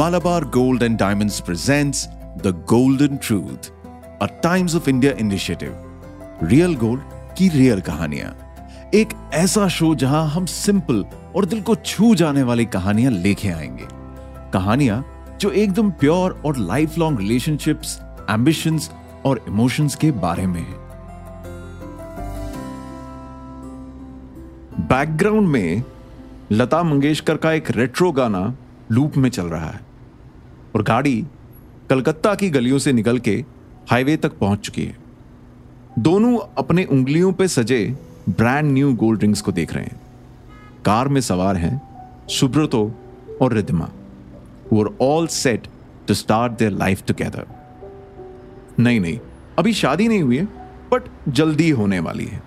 Malabar Gold and Diamonds presents The Golden Truth, a Times of India initiative. Real gold की real कहानियाँ। एक ऐसा show जहाँ हम सिंपल और दिल को छू जाने वाली कहानियाँ लेके आएँगे। कहानियाँ जो एकदम प्योर और लाइफ लॉन्ग रिलेशनशिप्स एम्बिशंस और इमोशंस के बारे में है। बैकग्राउंड में लता मंगेशकर का एक रेट्रो गाना लूप में चल रहा है। और गाड़ी कलकत्ता की गलियों से निकल के हाईवे तक पहुँच चुकी है। दोनों अपने उंगलियों पर सजे ब्रांड न्यू गोल्ड रिंग्स को देख रहे हैं। कार में सवार हैं सुब्रतो और Riddhima, who are all set to start their life together. नहीं नहीं, अभी शादी नहीं हुई है बट जल्दी होने वाली है।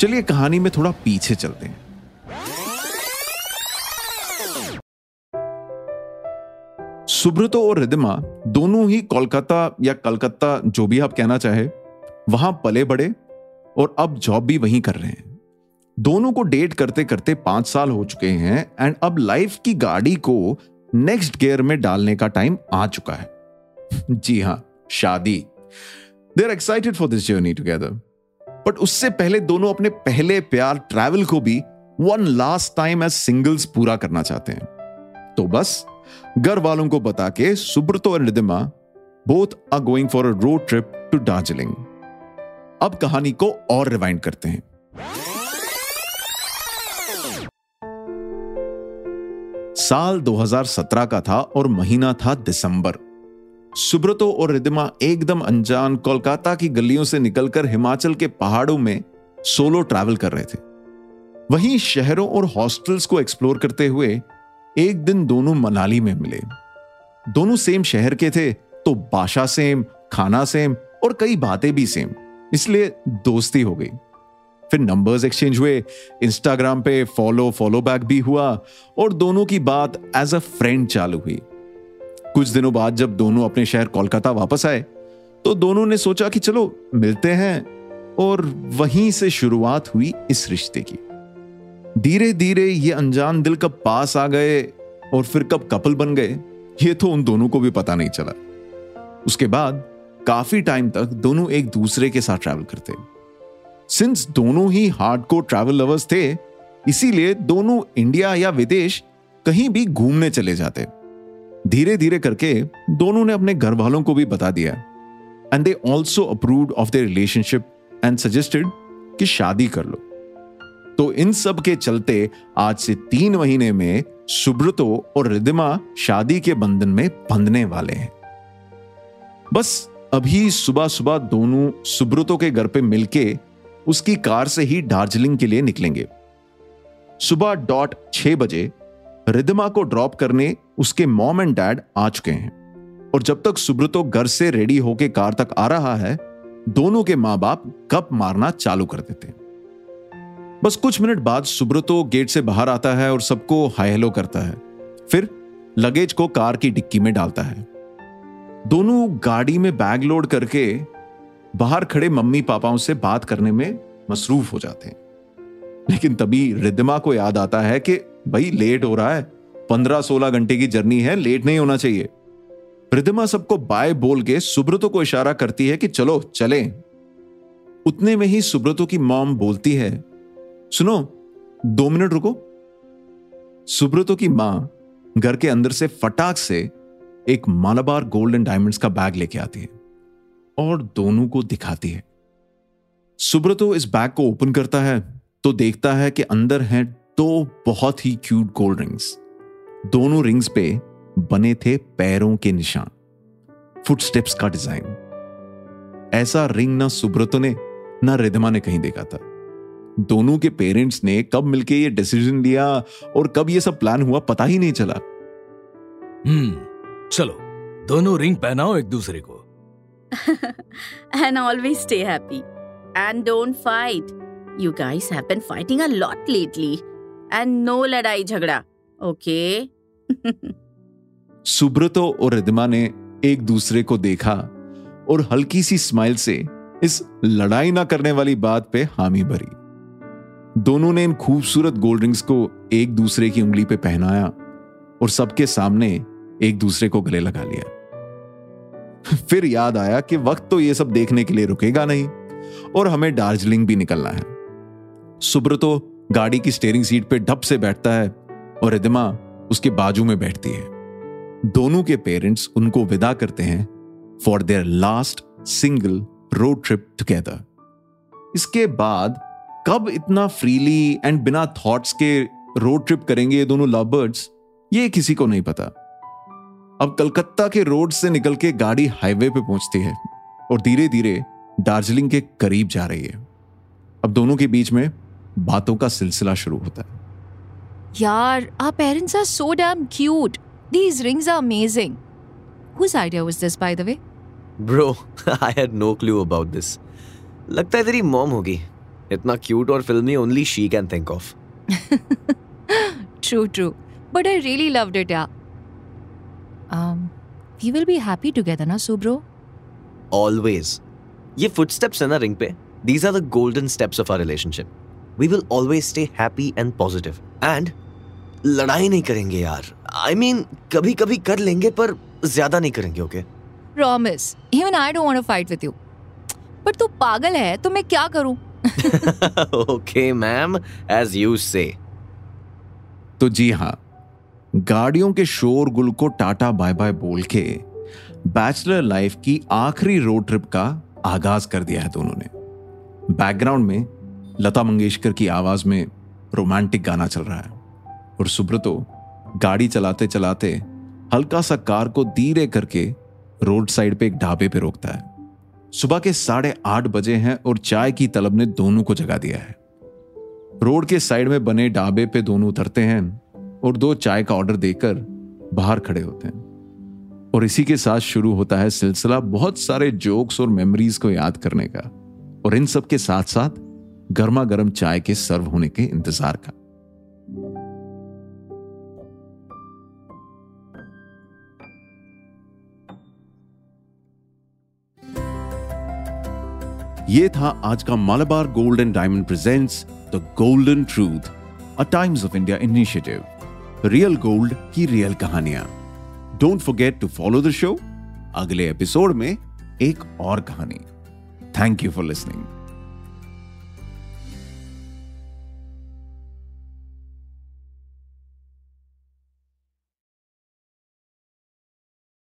चलिए कहानी में थोड़ा पीछे चलते हैं। सुब्रतो और रिदिमा दोनों ही कोलकाता या कलकत्ता जो भी आप कहना चाहे, वहाँ पले बड़े और अब जॉब भी वहीं कर रहे हैं। दोनों को डेट करते करते पाँच साल हो चुके हैं एंड अब लाइफ की गाड़ी को नेक्स्ट गियर में डालने का टाइम आ चुका है। जी हाँ, शादी। They are excited for this journey together but उससे पहले दोनों अपने पहले प्यार ट्रैवल को भी one last time as singles पूरा करना चाहते हैं। तो बस घर वालों को बता के सुब्रतो और Ridhima both are going for a road trip to Darjeeling अब कहानी को और रिवाइंड करते हैं। साल 2017 का था और महीना था दिसंबर। सुब्रतो और रिदिमा एकदम अनजान कोलकाता की गलियों से निकलकर हिमाचल के पहाड़ों में सोलो ट्रैवल कर रहे थे। वहीं शहरों और हॉस्टल्स को एक्सप्लोर करते हुए एक दिन दोनों मनाली में मिले। दोनों सेम शहर के थे तो भाषा सेम खाना सेम और कई बातें भी सेम इसलिए दोस्ती हो गई। फिर नंबर्स एक्सचेंज हुए इंस्टाग्राम पे फॉलो फॉलो बैक भी हुआ और दोनों की बात एज अ फ्रेंड चालू हुई। कुछ दिनों बाद जब दोनों अपने शहर कोलकाता वापस आए तो दोनों ने सोचा कि चलो मिलते हैं और वहीं से शुरुआत हुई इस रिश्ते की। धीरे धीरे ये अनजान दिल कब पास आ गए और फिर कब कपल बन गए, ये तो उन दोनों को भी पता नहीं चला। उसके बाद काफ़ी टाइम तक दोनों एक दूसरे के साथ ट्रैवल करते। सिंस दोनों ही हार्ड को ट्रैवल लवर्स थे, इसीलिए दोनों इंडिया या विदेश कहीं भी घूमने चले जाते। धीरे धीरे करके दोनों ने अपने घर वालों को भी बता दिया। And they also approve of the relationship and suggested कि शादी कर लो। तो इन सब के चलते आज से तीन महीने में सुब्रतो और रिदिमा शादी के बंधन में बंधने वाले हैं। बस अभी सुबह सुबह दोनों सुब्रतो के घर पे मिलके उसकी कार से ही दार्जिलिंग के लिए निकलेंगे। सुबह डॉट छह बजे रिदिमा को ड्रॉप करने उसके मॉम एंड डैड आ चुके हैं और जब तक सुब्रतो घर से रेडी होके कार तक आ रहा है, दोनों के माँ बाप कप मारना चालू कर देते हैं। बस कुछ मिनट बाद सुब्रतो गेट से बाहर आता है और सबको हाई हेलो करता है। फिर लगेज को कार की डिक्की में डालता है। दोनों गाड़ी में बैग लोड करके बाहर खड़े मम्मी पापाओं से बात करने में मसरूफ हो जाते हैं। लेकिन तभी रिद्धिमा को याद आता है कि, भाई, लेट हो रहा है। पंद्रह सोलह घंटे की जर्नी है, लेट नहीं होना चाहिए। रिद्धिमा सबको बाय बोल के सुब्रतो को इशारा करती है कि, चलो, चलें। उतने में ही सुब्रतो की मॉम बोलती है सुनो, दो मिनट रुको। सुब्रतो की माँ घर के अंदर से फटाक से एक मालाबार गोल्ड एंड डायमंड्स का बैग लेके आती है और दोनों को दिखाती है। सुब्रतो इस बैग को ओपन करता है तो देखता है कि अंदर हैं दो बहुत ही क्यूट गोल्ड रिंग्स दोनों रिंग्स पे बने थे पैरों के निशान फुटस्टेप्स का डिज़ाइन ऐसा रिंग ना सुब्रतो ने, ना रिधमा ने कहीं देखा था। दोनों के पेरेंट्स ने कब मिलके ये डिसीज़न लिया और कब ये सब प्लान हुआ पता ही नहीं चला हम्म चलो दोनों रिंग पहनाओ एक दूसरे को and always stay happy. And don't fight. You guys have been fighting a lot lately. And no ladai jhagda. Okay? Subroto और रिदिमा ने एक दूसरे को देखा और हल्की सी स्माइल से इस लड़ाई ना करने वाली बात पे हामी भरी दोनों ने इन खूबसूरत गोल्ड रिंग्स को एक दूसरे की उंगली पे पहनाया और सबके सामने एक दूसरे को गले लगा लिया। फिर याद आया कि वक्त तो ये सब देखने के लिए रुकेगा नहीं और हमें दार्जिलिंग भी निकलना है। सुब्रतो गाड़ी की स्टेयरिंग सीट पे ढप से बैठता है और रिदिमा उसके बाजू में बैठती है। दोनों के पेरेंट्स उनको विदा करते हैं for their last single road trip together इसके बाद कब इतना फ्रीली एंड बिना थॉट्स के रोड ट्रिप करेंगे ये दोनों लव बर्ड्स ये किसी को नहीं पता अब कलकत्ता के रोड से निकल के गाड़ी हाईवे पे पहुँचती है और धीरे धीरे दार्जिलिंग के करीब जा रही है अब दोनों के बीच में बातों का सिलसिला शुरू होता है Yar, our parents are so damn cute. These rings are amazing. Whose idea was this, by the way? Bro I had no clue about this लगता है तेरी मॉम होगी इतना क्यूट और फिल्मी only she can think of True, true. But I really loved it, yeah. Um, we will be happy together, na, Subro? Always ये footsteps है ना रिंग पे these are the golden steps of our relationship we will always stay happy and positive and लड़ाई नहीं करेंगे यार आई I mean mean, कभी कभी कर लेंगे पर ज़्यादा नहीं करेंगे okay Promise. Even I don't want to fight with you. पर तू पागल है तो मैं क्या करूँ? ओके मैम एज यू से तो जी हाँ, गाड़ियों के शोर गुल को टाटा बाय बाय बोल के बैचलर लाइफ की आखिरी रोड ट्रिप का आगाज़ कर दिया है दोनों ने। बैकग्राउंड में लता मंगेशकर की आवाज़ में रोमांटिक गाना चल रहा है। और सुब्रतो गाड़ी चलाते चलाते हल्का सा कार को धीरे करके रोड साइड पे एक ढाबे पे रोकता है। सुबह के साढ़े आठ बजे हैं और चाय की तलब ने दोनों को जगा दिया है। रोड के साइड में बने ढाबे पे दोनों उतरते हैं और दो चाय का ऑर्डर देकर बाहर खड़े होते हैं। और इसी के साथ शुरू होता है सिलसिला बहुत सारे जोक्स और मेमोरीज को याद करने का और इन सब के साथ साथ गर्मा गर्म चाय के सर्व होने के इंतज़ार का। ये था आज का Malabar gold and diamond presents the golden truth a Times of India initiative real gold की रियल कहानियाँ। Don't forget to follow the show अगले एपिसोड में एक और कहानी। Thank you for listening